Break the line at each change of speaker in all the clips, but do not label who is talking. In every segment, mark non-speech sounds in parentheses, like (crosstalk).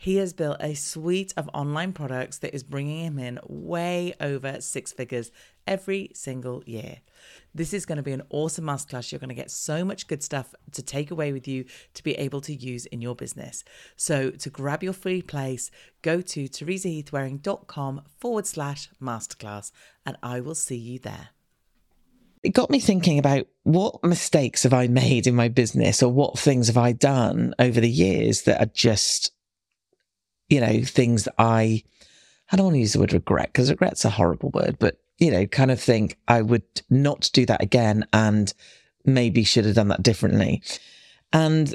he has built a suite of online products that is bringing him in way over six figures every single year. This is going to be an awesome masterclass. You're going to get so much good stuff to take away with you to be able to use in your business. So, to grab your free place, go to teresaheathwareing.com forward slash masterclass, and I will see you there.
It got me thinking about what mistakes have I made in my business or what things have I done over the years that are just you know, things that I, I don't want to use the word regret because regret's a horrible word, but, you know, kind of think I would not do that again and maybe should have done that differently. And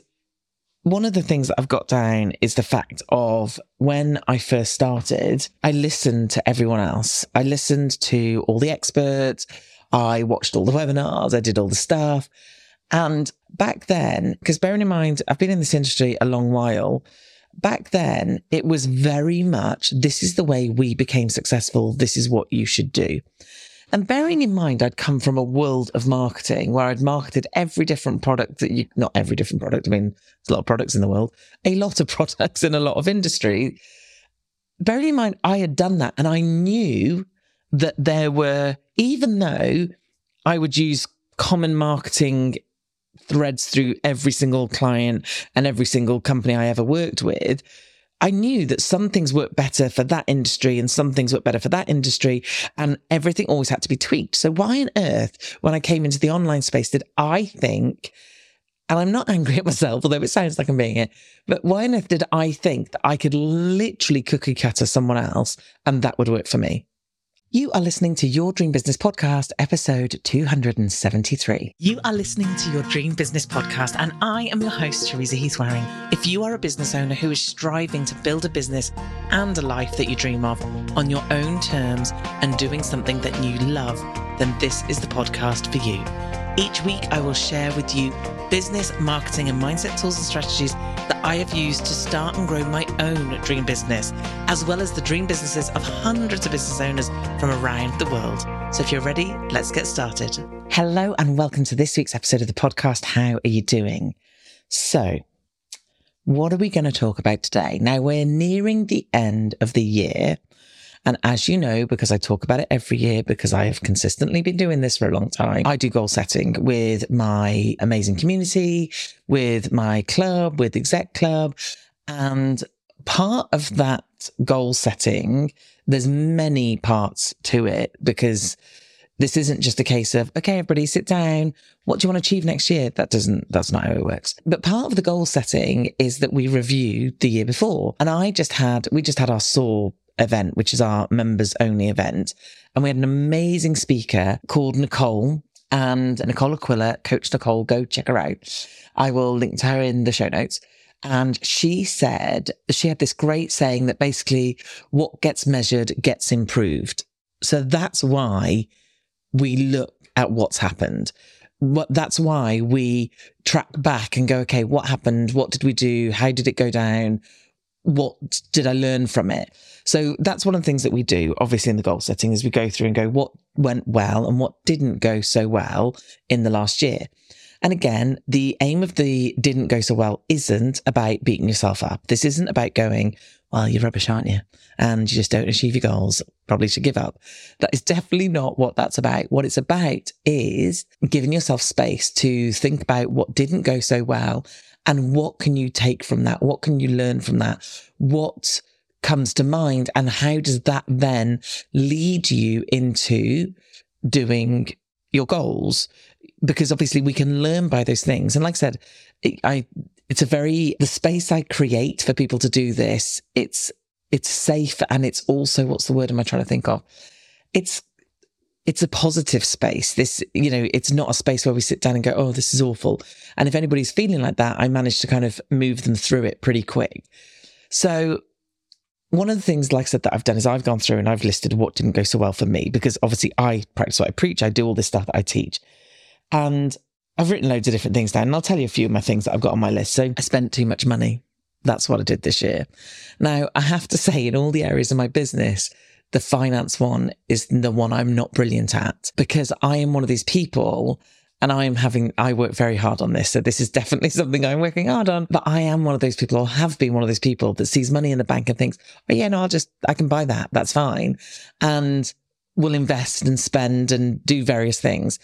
one of the things that I've got down is the fact of when I first started, I listened to everyone else. I listened to all the experts. I watched all the webinars. I did all the stuff. And back then, because bearing in mind, I've been in this industry a long while, back then it was very much this is the way we became successful. This is what you should do. And bearing in mind, I'd come from a world of marketing where I'd marketed every different product that you, not every different product. I mean, there's a lot of products in the world, a lot of (laughs) products in a lot of industry. Bearing in mind, I had done that and I knew that there were, even though I would use common marketing threads through every single client and every single company I ever worked with, I knew that some things worked better for that industry and some things worked better for that industry, and everything always had to be tweaked. So, why on earth, when I came into the online space, did I think, and I'm not (laughs) angry at myself, although it sounds like I'm being it, but why on earth did I think that I could literally cookie cutter someone else and that would work for me? You are listening to Your Dream Business Podcast, episode 273.
You are listening to Your Dream Business Podcast, and I am your host, Teresa Heath-Wareing. If you are a business owner who is striving to build a business and a life that you dream of on your own terms and doing something that you love, then this is the podcast for you. Each week, I will share with you business, marketing, and mindset tools and strategies that I have used to start and grow my own dream business, as well as the dream businesses of hundreds of business owners from around the world. So if you're ready, let's get started.
Hello, and welcome to this week's episode of the podcast. How are you doing? So, what are we going to talk about today? Now, we're nearing the end of the year. And as you know, because I talk about it every year, because I have consistently been doing this for a long time, I do goal setting with my amazing community, with my club, with Exec Club. And part of that goal setting, there's many parts to it because this isn't just a case of, okay, everybody sit down. What do you want to achieve next year? That doesn't, that's not how it works. But part of the goal setting is that we review the year before. And I just had, we just had our SOAR event, which is our members only event. And we had an amazing speaker called Nicole and Nicole Aquila, Coach Nicole. Go check her out. I will link to her in the show notes. And she said, she had this great saying that basically what gets measured gets improved. So that's why we look at what's happened. What, that's why we track back and go, okay, what happened? What did we do? How did it go down? What did I learn from it? So that's one of the things that we do, obviously, in the goal setting is we go through and go, what went well and what didn't go so well in the last year. And again, the aim of the didn't go so well isn't about beating yourself up. This isn't about going, well, you're rubbish, aren't you? And you just don't achieve your goals. Probably should give up. That is definitely not what that's about. What it's about is giving yourself space to think about what didn't go so well and what can you take from that? What can you learn from that? What comes to mind and how does that then lead you into doing your goals? Because obviously we can learn by those things. And like I said, I, it's a very, the space I create for people to do this, it's, it's safe and it's also, what's the word am I trying to think of? It's it's a positive space. This, you know, it's not a space where we sit down and go, oh, this is awful. And if anybody's feeling like that, I manage to kind of move them through it pretty quick. So one of the things, like I said, that I've done is I've gone through and I've listed what didn't go so well for me because obviously I practice what I preach. I do all this stuff that I teach. And I've written loads of different things down and I'll tell you a few of my things that I've got on my list. So I spent too much money. That's what I did this year. Now, I have to say, in all the areas of my business, the finance one is the one I'm not brilliant at because I am one of these people and I am having, I work very hard on this. So this is definitely (laughs) something I'm working hard on. But I am one of those people or have been one of those people that sees money in the bank and thinks, oh yeah, no, I'll just, I can buy that. That's fine. And will invest and spend and do various things.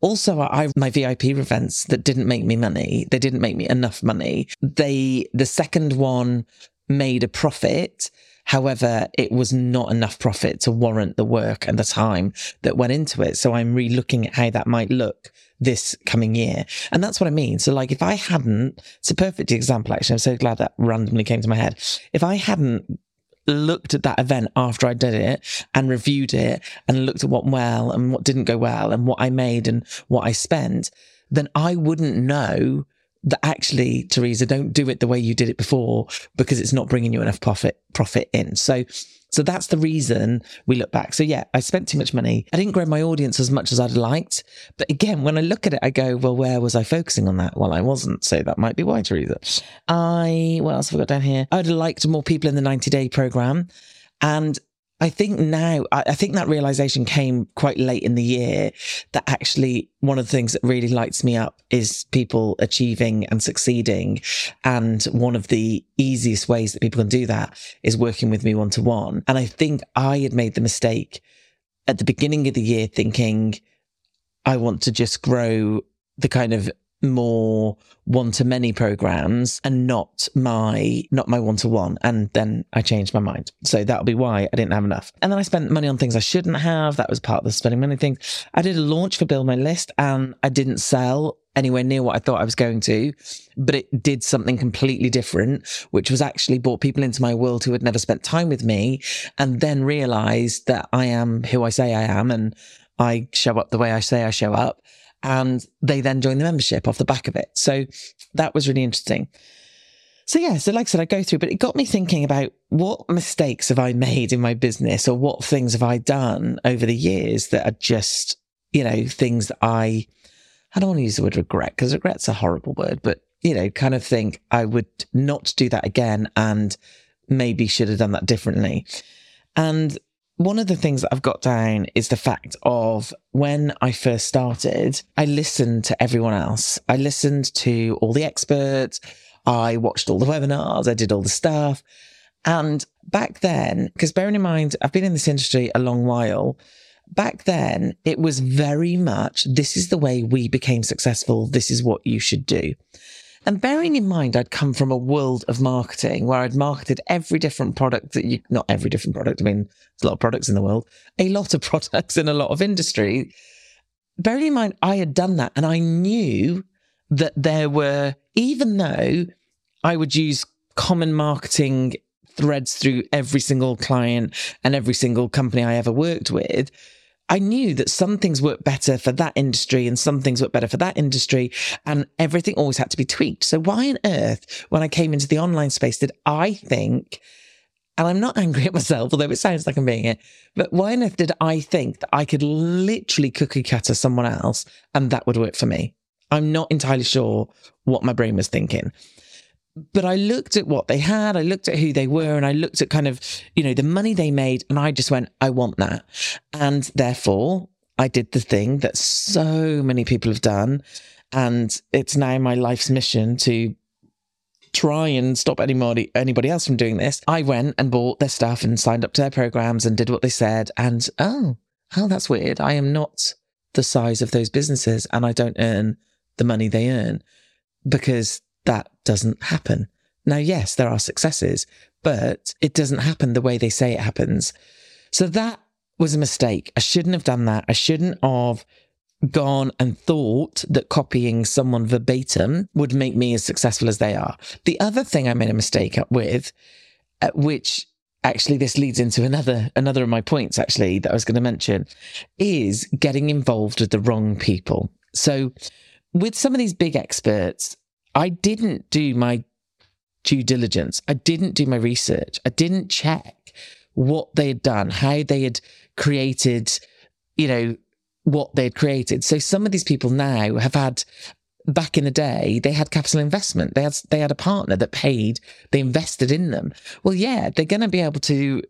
Also, I my VIP events that didn't make me money. They didn't make me enough money. They the second one made a profit However, it was not enough profit to warrant the work and the time that went into it. So I'm re-looking at how that might look this coming year. And that's what I mean. So like if I hadn't, it's a perfect example actually. I'm so glad that randomly came to my head. If I hadn't looked at that event after I did it and reviewed it and looked at what well and what didn't go well and what I made and what I spent, then I wouldn't know that actually, Teresa, don't do it the way you did it before because it's not bringing you enough profit profit in. So, so that's the reason we look back. So yeah, I spent too much money. I didn't grow my audience as much as I'd liked. But again, when I look at it, I go, well, where was I focusing on that? Well, I wasn't. So that might be why, Teresa. I, what else have I got down here? I'd have liked more people in the 90 day program. And I think now, I think that realization came quite late in the year that actually one of the things that really lights me up is people achieving and succeeding. And one of the easiest ways that people can do that is working with me one to one. And I think I had made the mistake at the beginning of the year thinking, I want to just grow the kind of more one to many programs and not my not my one to one and then I changed my mind. So that'll be why I didn't have enough. And then I spent money on things I shouldn't have. That was part of the spending money thing. I did a launch for build my list and I didn't sell anywhere near what I thought I was going to, but it did something completely different, which was actually brought people into my world who had never spent time with me and then realized that I am who I say I am and I show up the way I say I show up and they then join the membership off the back of it. So that was really interesting. So yeah, so like I said, I go through, but it got me thinking about what mistakes have I made in my business or what things have I done over the years that are just, you know, things that I, I don't want to use the word regret because regret's a horrible word, but you know, kind of think I would not do that again and maybe should have done that differently. And one of the things that I've got down is the fact of when I first started, I listened to everyone else. I listened to all the experts. I watched all the webinars. I did all the stuff. And back then, because bearing in mind, I've been in this industry a long while. Back then, it was very much this is the way we became successful. This is what you should do. And bearing in mind, I'd come from a world of marketing where I'd marketed every different product that you, not every different product. I mean, there's a lot of products in the world, a lot of (laughs) products in a lot of industry. Bearing in mind, I had done that and I knew that there were, even though I would use common marketing threads through every single client and every single company I ever worked with, I knew that some things work better for that industry and some things work better for that industry and everything always had to be tweaked. So why on earth, when I came into the online space, did I think, and I'm not (laughs) angry at myself, although it sounds like I'm being it, but why on earth did I think that I could literally cookie cutter someone else and that would work for me? I'm not entirely sure what my brain was thinking but I looked at what they had, I looked at who they were, and I looked at kind of, you know, the money they made, and I just went, I want that. And therefore, I did the thing that so many people have done. And it's now my life's mission to try and stop anybody anybody else from doing this. I went and bought their stuff and signed up to their programs and did what they said. And oh, oh, that's weird. I am not the size of those businesses and I don't earn the money they earn because that doesn't happen. Now, yes, there are successes, but it doesn't happen the way they say it happens. So that was a mistake. I shouldn't have done that. I shouldn't have gone and thought that copying someone verbatim would make me as successful as they are. The other thing I made a mistake with, uh, which actually this leads into another another of my points actually that I was going to mention, is getting involved with the wrong people. So with some of these big experts, I didn't do my due diligence. I didn't do my research. I didn't check what they had done, how they had created, you know, what they had created. So some of these people now have had back in the day, they had capital investment. They had they had a partner that paid, they invested in them. Well, yeah, they're gonna be able to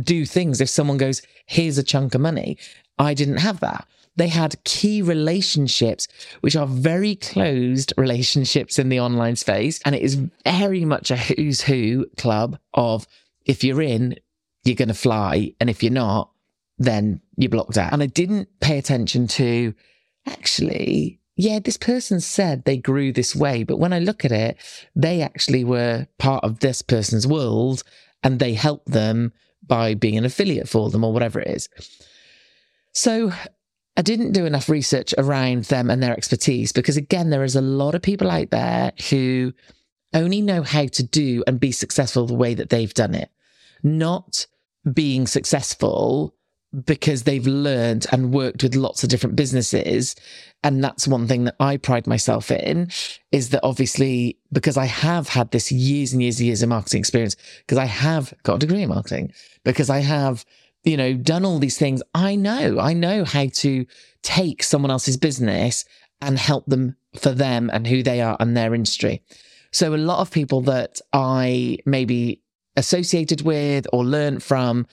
do things if someone goes, here's a chunk of money. I didn't have that. They had key relationships, which are very closed relationships in the online space. And it is very much a who's who club of if you're in, you're going to fly. And if you're not, then you're blocked out. And I didn't pay attention to actually, yeah, this person said they grew this way. But when I look at it, they actually were part of this person's world and they helped them by being an affiliate for them or whatever it is. So I didn't do enough research around them and their expertise because, again, there is a lot of people out there who only know how to do and be successful the way that they've done it, not being successful because they've learned and worked with lots of different businesses. And that's one thing that I pride myself in is that obviously, because I have had this years and years and years of marketing experience, because I have got a degree in marketing, because I have, you know, done all these things, I know, I know how to take someone else's business and help them for them and who they are and their industry. So a lot of people that I maybe associated with or learned from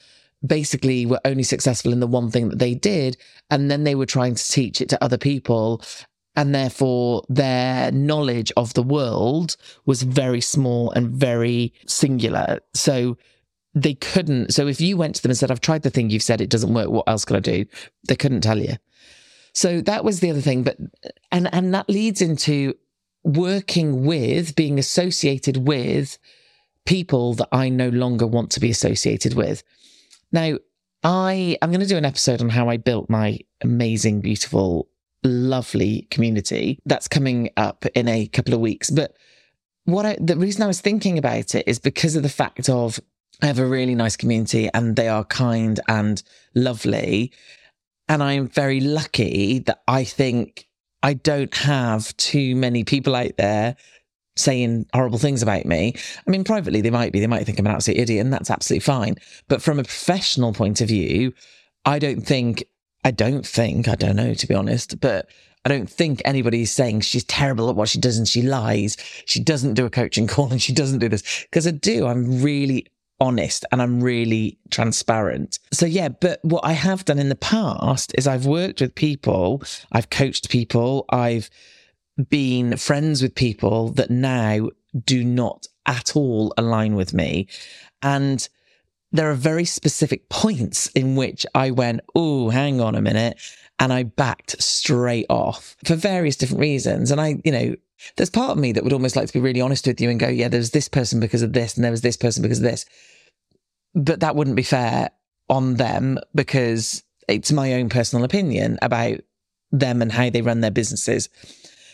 basically were only successful in the one thing that they did. And then they were trying to teach it to other people. And therefore, their knowledge of the world was very small and very singular. So they couldn't. So if you went to them and said, I've tried the thing you've said, it doesn't work. What else can I do? They couldn't tell you. So that was the other thing. But, and, and that leads into working with, being associated with people that I no longer want to be associated with. Now, I am going to do an episode on how I built my amazing, beautiful, lovely community. That's coming up in a couple of weeks. But what I, the reason I was thinking about it is because of the fact of I have a really nice community and they are kind and lovely. And I'm very lucky that I think I don't have too many people out there saying horrible things about me. I mean, privately, they might be, they might think I'm an absolute idiot, and that's absolutely fine. But from a professional point of view, I don't think, I don't think, I don't know, to be honest, but I don't think anybody's saying she's terrible at what she does and she lies. She doesn't do a coaching (laughs) call and she doesn't do this. Because I do. I'm really honest and I'm really transparent. So, yeah, but what I have done in the past is I've worked with people, I've coached people, I've been friends with people that now do not at all align with me. And there are very specific points in which I went, oh, hang on a minute. And I backed straight off for various different reasons. And I, you know, there's part of me that would almost like to be really honest with you and go, yeah, there's this person because of this, and there was this person because of this. But that wouldn't be fair on them because it's my own personal opinion about them and how they run their businesses.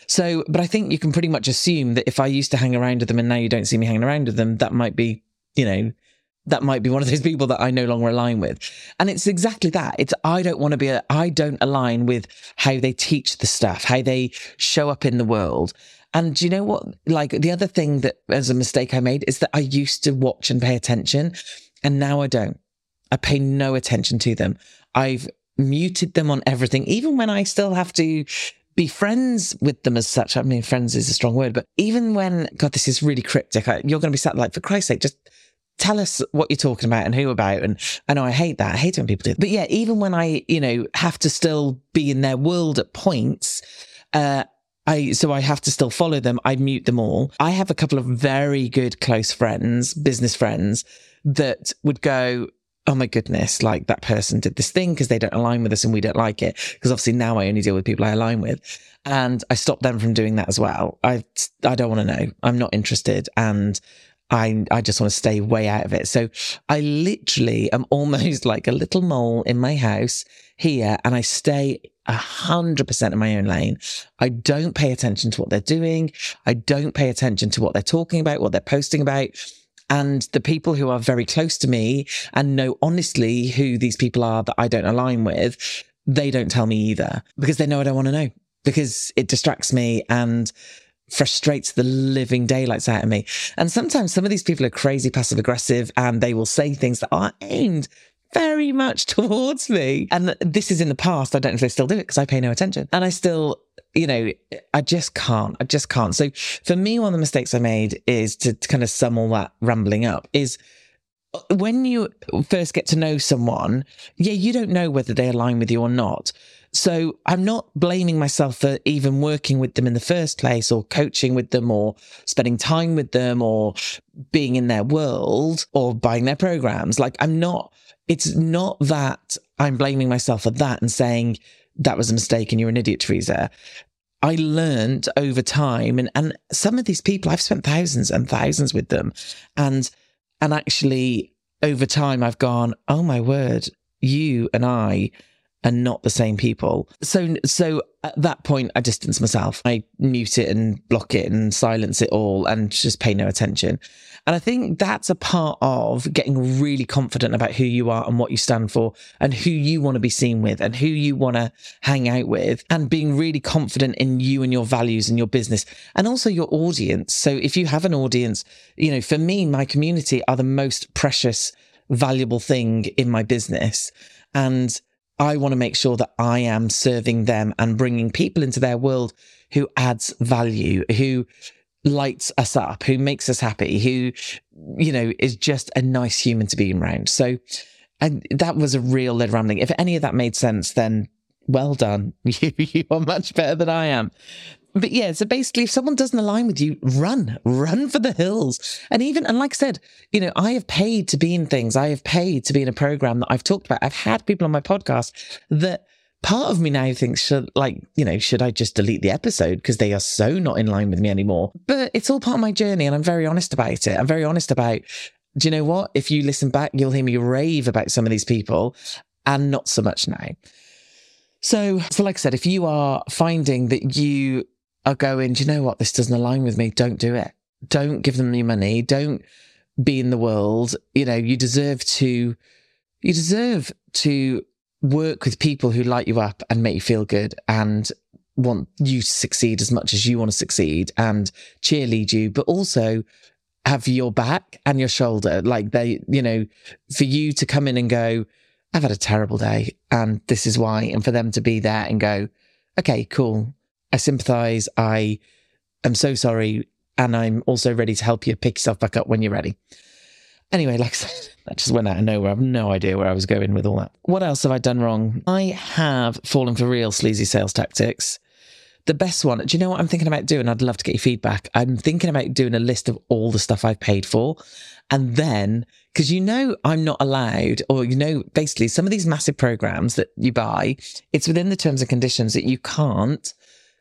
So, but I think you can pretty much assume that if I used to hang around with them and now you don't see me hanging around with them, that might be, you know, that might be one of those people that I no longer align with. And it's exactly that. It's, I don't want to be, I don't align with how they teach the stuff, how they show up in the world. And you know what? Like the other thing that as a mistake I made is that I used to watch and pay attention and now I don't. I pay no attention to them. I've muted them on everything, even when I still have to be friends with them as such. I mean, friends is a strong word, but even when, God, this is really cryptic, you're going to be sat like, for Christ's sake, just tell us what you're talking about and who about. And I know I hate that. I hate when people do. But yeah, even when I, you know, have to still be in their world at points, uh, I so I have to still follow them. I mute them all. I have a couple of very good close friends, business friends that would go, Oh my goodness, like that person did this thing because they don't align with us and we don't like it. Because obviously now I only deal with people I align with. And I stop them from doing that as well. I I don't want to know. I'm not interested. And I I just want to stay way out of it. So I literally am (laughs) almost like a little mole in my house here and I stay a hundred percent in my own lane. I don't pay attention to what they're doing. I don't pay attention to what they're talking about, what they're posting about. And the people who are very close to me and know honestly who these people are that I don't align with, they don't tell me either because they know I don't want to know because it distracts me and frustrates the living daylights out of me. And sometimes some of these people are crazy passive aggressive and they will say things that are aimed very much (laughs) towards me. And this is in the past. I don't know if they still do it because I pay no attention. And I still, you know, I just can't. I just can't. So for me, one of the mistakes I made is to, to kind of sum all that rambling up is Uh, when you first get to know someone, yeah, you don't know whether they align with you or not. So I'm not blaming myself for even working with them in the first place or coaching with them or spending time with them or being in their world or buying their programs. Like I'm not, it's not that I'm blaming myself for that and saying that was a mistake and you're an idiot, Teresa. I learned over time and, and some of these people, I've spent thousands and thousands with them. And, and actually over time I've gone, oh my word, you and I and not the same people. So, so at that point, I distance myself. I mute it and block it and silence it all and just pay no attention. And I think that's a part of getting really confident about who you are and what you stand for and who you want to be seen with and who you want to hang out with and being really confident in you and your values and your business and also your audience. So if you have an audience, you know, for me, my community are the most precious, valuable thing in my business. And I want to make sure that I am serving them and bringing people into their world who adds value, who lights us up, who makes us happy, who, you know, is just a nice human to be around. So, and that was a real lead rambling. If any of that made sense, then well done. (laughs) You, you are much better than I am but yeah, so basically, if someone doesn't align with you, run, run for the hills. And even, and like I said, you know, I have paid to be in things. I have paid to be in a program that I've talked about. I've had people on my podcast that part of me now thinks, should, like, you know, should I just delete the episode because they are so not in line with me anymore? But it's all part of my journey and I'm very honest about it. I'm very honest about, do you know what? If you listen back, you'll hear me rave about some of these people and not so much now. So, so like I said, if you are finding that you are going, do you know what? This doesn't align with me. Don't do it. Don't give them your money. Don't be in the world. You know, you deserve to, you deserve to work with people who light you up and make you feel good and want you to succeed as much as you want to succeed and cheerlead you, but also have your back and your shoulder. Like they, you know, for you to come in and go, I've had a terrible day and this is why. And for them to be there and go, okay, cool. I sympathize. I am so sorry. And I'm also ready to help you pick yourself back up when you're ready. Anyway, like I said, (laughs) that just went out of nowhere. I have no idea where I was going with all that. What else have I done wrong? I have fallen for real sleazy sales tactics. The best one, do you know what I'm thinking about doing? I'd love to get your feedback. I'm thinking about doing a list of all the stuff I've paid for. And then, because you know, I'm not allowed, or you know, basically some of these massive programs that you buy, it's within the terms and conditions that you can't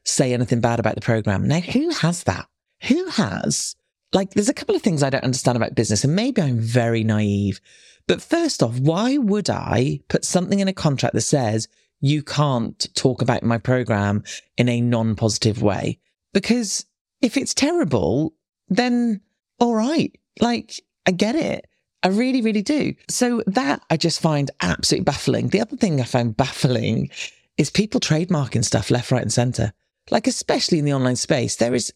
say anything bad about the program. Now, who has that? Who has? Like, there's a couple of things I don't understand about business, and maybe I'm very naive. But first off, why would I put something in a contract that says you can't talk about my program in a non positive way? Because if it's terrible, then all right. Like, I get it. I really, really do. So that I just find absolutely baffling. The other thing I find baffling is people trademarking stuff left, right, and center like especially in the online space, there is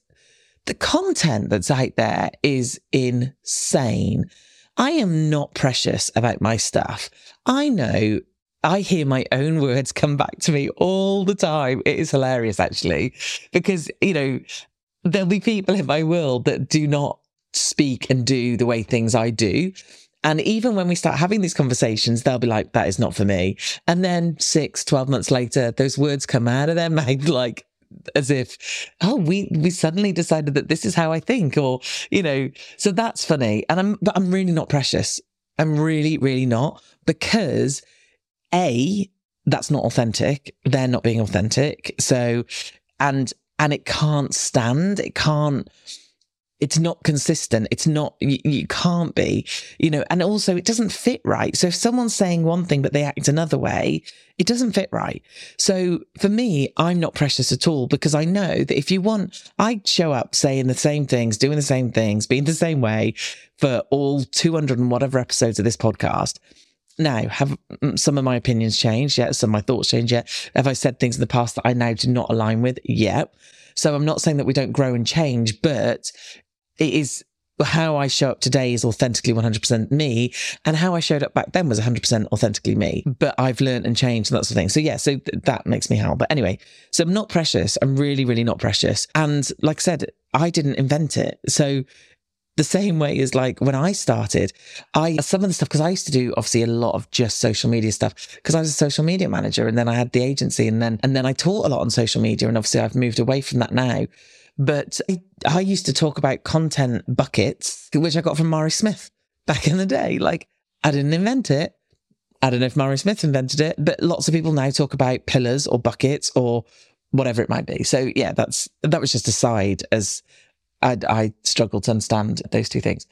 the content that's out there is insane. I am not precious about my stuff. I know I hear my own words come back to me all the time. It is hilarious, actually, because, you know, there'll be people in my world that do not speak and do the way things I do. And even when we start having these conversations, they'll be like, that is not for me. And then six, 12 months later, those words come out of their (laughs) mouth like, as if, oh, we we suddenly decided that this is how I think, or you know, so that's funny. And I'm but I'm really not precious. I'm really, really not because a that's not authentic. They're not being authentic. So, and and it can't stand. It can't it's not consistent. It's not, you, you, can't be, you know, and also it doesn't fit right. So if someone's saying one thing, but they act another way, it doesn't fit right. So for me, I'm not precious at all because I know that if you want, I show up saying the same things, doing the same things, being the same way for all 200 and whatever episodes of this podcast. Now, have mm, some of my opinions changed? Yeah. Some of my thoughts changed? Yeah. Have I said things in the past that I now do not align with? Yeah. So I'm not saying that we don't grow and change, but it is how I show up today is authentically 100% me, and how I showed up back then was 100% authentically me. But I've learned and changed and that sort of thing. So yeah, so th- that makes me howl. But anyway, so I'm not precious. I'm really, really not precious. And like I said, I didn't invent it. So the same way as like when I started, I some of the stuff because I used to do obviously a lot of just social media stuff because I was a social media manager and then I had the agency and then and then I taught a lot on social media and obviously I've moved away from that now. But I used to talk about content buckets, which I got from Mari Smith back in the day. Like, I didn't invent it. I don't know if Mari Smith invented it, but lots of people now talk about pillars or buckets or whatever it might be. So yeah, that's that was just a side as I, I struggled to understand those two things.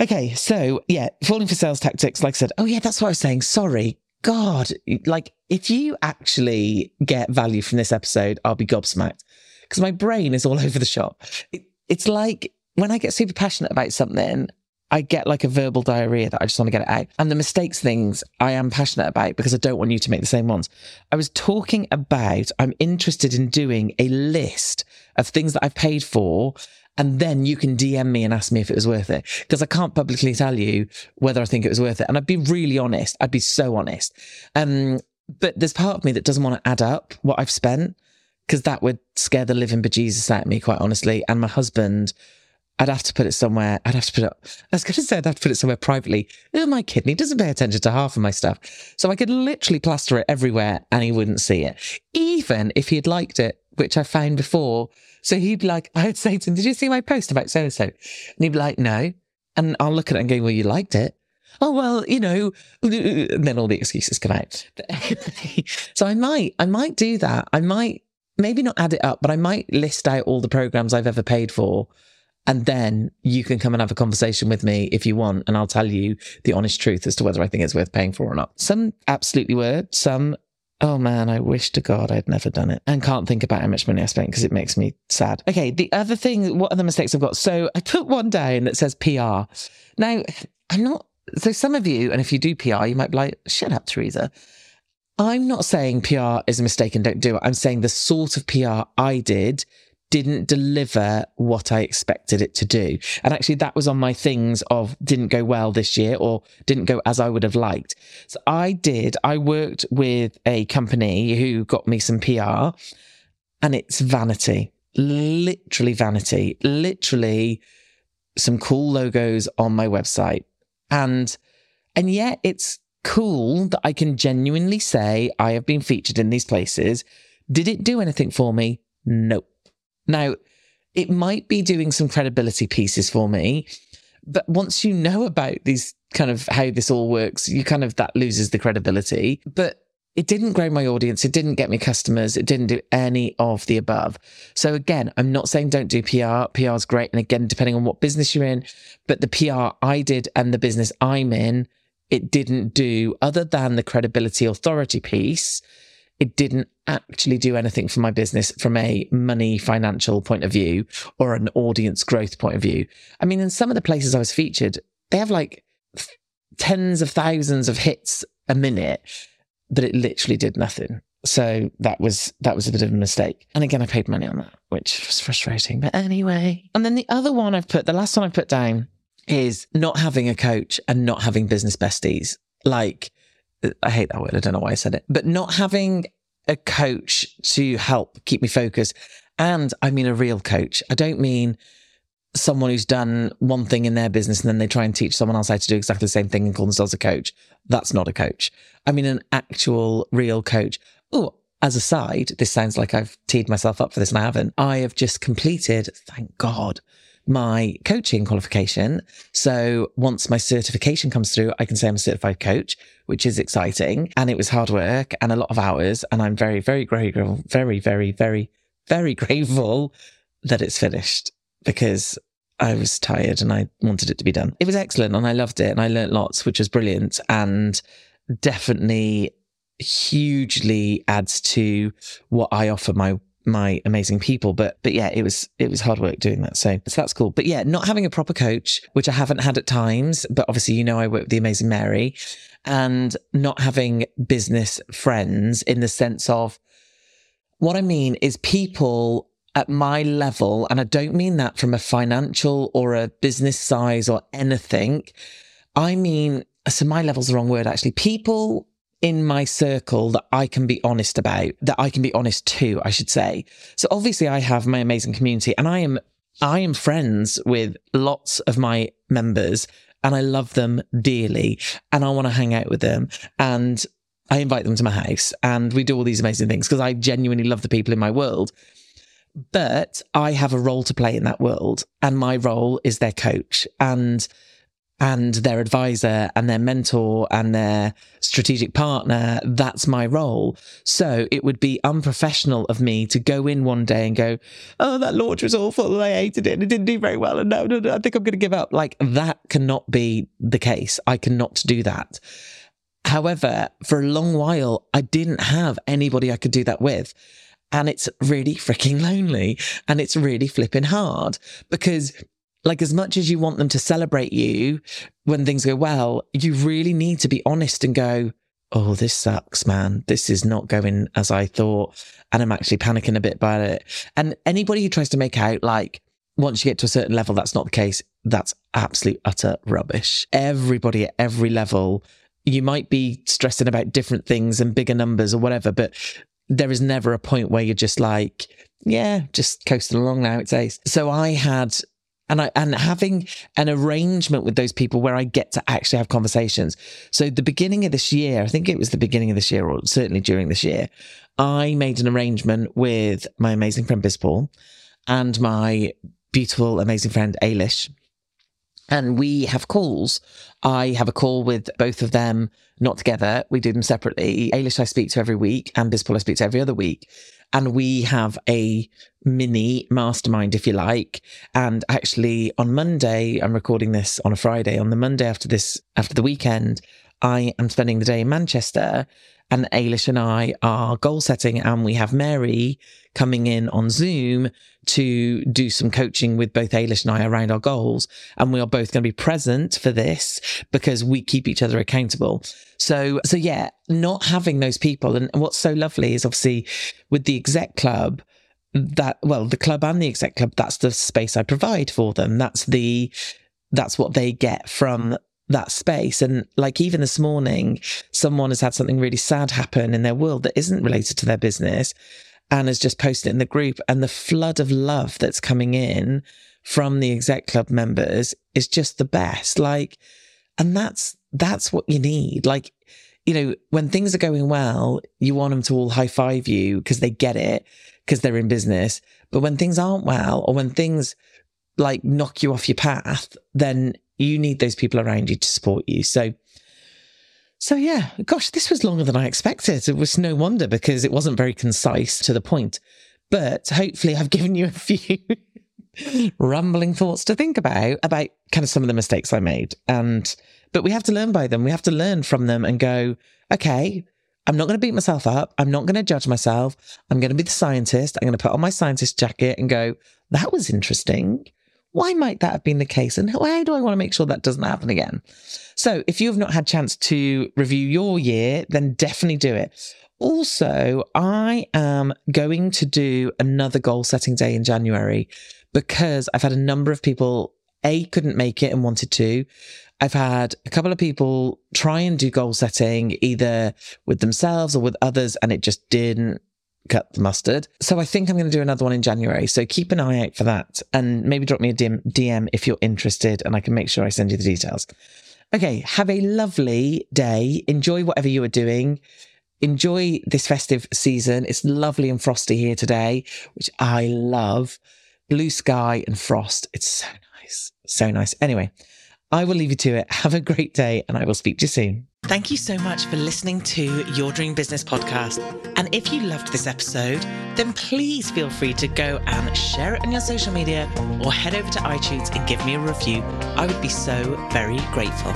Okay, so yeah, falling for sales tactics. Like I said, oh yeah, that's what I was saying. Sorry, God, like if you actually get value from this episode, I'll be gobsmacked because my brain is all (laughs) over the shop. It, it's like when I get super passionate about something, I get like a verbal diarrhea that I just want to get it out. And the mistakes things I am passionate about because I don't want you to make the same ones. I was talking about I'm interested in doing a list of things that I've paid for. And then you can DM me and ask me if it was worth it. Because I can't publicly tell you whether I think it was worth it. And I'd be really honest. I'd be so honest. Um, but there's part of me that doesn't want to add up what I've spent because that would scare the living bejesus out of me, quite honestly. And my husband, I'd have to put it somewhere. I'd have to put it. I was going to say I'd have to put it somewhere privately. Oh, my kidney doesn't pay attention to half of my stuff, so I could literally plaster it everywhere, and he wouldn't see it, even if he'd liked it, which I found before. So he'd be like, (laughs) I would say to him, "Did you see my post about so and so?" And he'd be like, "No," and I'll look at it and go, "Well, you liked it." Oh well, you know, and then all the excuses come out. (laughs) so I might, I might do that. I might maybe not add it up, but I might list out all the programs I've ever paid for. And then you can come and have a conversation with me if you want, and I'll tell you the honest truth as to whether I think it's worth paying for or not. Some absolutely were, some, oh man, I wish to God I'd never done it and can't think about how much money I spent because it makes me sad. Okay, the other thing, what are the mistakes I've got? So I put one down that says PR. Now, I'm not, so some of you, and if you do PR, you might be like, shut up, Teresa. I'm not saying PR is a mistake and don't do it. I'm saying the sort of PR I did didn't deliver what I expected it to do. And actually, that was on my things of didn't go well this year or didn't go as I would have liked. So I did, I worked with a company who got me some PR and it's vanity, literally vanity, literally some cool logos on my website. And, and yet it's cool that I can genuinely say I have been featured in these places. Did it do anything for me? Nope. Now, it might be doing some credibility pieces for me, but once you know about these kind of how this all works, you kind of that loses the credibility. But it didn't grow my audience. It didn't get me customers. It didn't do any of the above. So again, I'm not saying don't do PR. PR is great. And again, depending on what business you're in, but the PR I did and the business I'm in it didn't do, other than the credibility authority piece, it didn't actually do anything for my business from a money financial point of view or an audience growth point of view. I mean, in some of the places I was featured, they have like tens of thousands of hits a minute, but it literally did nothing. So that was that was a bit of a mistake. And again, I paid money on that, which was frustrating. But anyway. And then the other one I've put, the last one I put down is not having a coach and not having business besties. Like, I hate that word. I don't know why I said it, but not having a coach to help keep me focused. And I mean a real coach. I don't mean someone who's done one thing in their business and then they try and teach someone else how to do exactly the same thing and call themselves a coach. That's not a coach. I mean an actual real coach. Oh, as a side, this sounds like I've teed myself up for this and I haven't. I have just completed, thank God, my coaching qualification. So once my certification comes through, I can say I'm a certified coach, which is exciting. And it was hard work and a lot of hours. And I'm very, very grateful, very, very, very, very (laughs) grateful that it's finished because I was tired and I wanted it to be done. It was excellent and I loved it and I learnt lots, which was brilliant and definitely hugely adds to what I offer my my amazing people but but yeah it was it was hard work doing that. So so that's cool. But yeah not having a proper coach which i haven't had at times but obviously you know i work with the amazing mary and not having business friends in the sense of what i mean is people at my level and i don't mean that from a financial or a business size or anything. I mean so my level's the wrong word actually. People in my circle that I can be honest about, that I can be honest to, I should say. So obviously I have my amazing community and I am I am friends with lots of my members and I love them dearly and I want to hang out with them and I invite them to my house and we do all these amazing things because I genuinely love the people in my world. But I have a role to play in that world and my role is their coach and and their advisor and their mentor and their strategic partner. That's my role. So it would be unprofessional of me to go in one day and go, Oh, that launch was awful. I hated it and it didn't do very well. And no, no, no, I think I'm going to give up. Like that cannot be the case. I cannot do that. However, for a long while, I didn't have anybody I could do that with. And it's really freaking lonely and it's really flipping hard because like as much as you want them to celebrate you when things go well, you really need to be honest and go, Oh, this sucks, man. This is not going as I thought. And I'm actually panicking a bit about it. And anybody who tries to make out like once you get to a certain level, that's not the case. That's absolute utter rubbish. Everybody at every level, you might be stressing about different things and bigger numbers or whatever, but there is never a point where you're just like, yeah, just coasting along now. It's ace. So I had and I and having an arrangement with those people where I get to actually have conversations. So the beginning of this year, I think it was the beginning of this year, or certainly during this year, I made an arrangement with my amazing friend Biz Paul and my beautiful, amazing friend Ailish. And we have calls. I have a call with both of them, not together. We do them separately. Ailish I speak to every week and Biz I speak to every other week and we have a mini mastermind, if you like. And actually, on Monday, I'm recording this on a Friday. On the Monday after this, after the weekend, I am spending the day in Manchester and Ailish and I are goal setting and we have Mary coming in on Zoom to do some coaching with both Ailish and I around our goals. And we are both going to be present for this because we keep each other accountable. So, so yeah, not having those people. And what's so lovely is obviously with the exec club, that, well, the club and the exec club, that's the space I provide for them. That's the, that's what they get from that space. And like even this morning, someone has had something really sad happen in their world that isn't related to their business and has just posted it in the group. And the flood of love that's coming in from the exec club members is just the best. Like, and that's, that's what you need. Like, you know, when things are going well, you want them to all high five you because they get it because they're in business. But when things aren't well or when things like knock you off your path, then you need those people around you to support you. So, so yeah, gosh, this was longer than I expected. It was no wonder because it wasn't very concise to the point. But hopefully, I've (laughs) given you a few (laughs) rumbling thoughts to think about about kind of some of the mistakes I made. And but we have to learn by them. We have to learn from them and go, okay, I'm not going to beat myself up. I'm not going to judge myself. I'm going to be the scientist. I'm going to put on my scientist jacket and go, that was interesting. Why might that have been the case? And how do I want to make sure that doesn't happen again? So if you have not had chance to review your year, then definitely do it. Also, I am going to do another goal setting day in January because I've had a number of people a couldn't make it and wanted to. I've had a couple of people try and do goal setting either with themselves or with others, and it just didn't cut the mustard. So I think I'm going to do another one in January. So keep an eye out for that and maybe drop me a DM if you're interested and I can make sure I send you the details. Okay. Have a lovely day. Enjoy whatever you are doing. enjoy this festive season. It's lovely and frosty here today, which I love. Blue sky and frost. It's so nice. So nice. Anyway, I will leave you to it. (laughs) Have a great day and I will speak to you soon. Thank you so much for listening to Your Dream Business podcast. And if you loved this episode, then please feel free to go and share it on your social media or head over to iTunes and give me a review. I would be so very grateful.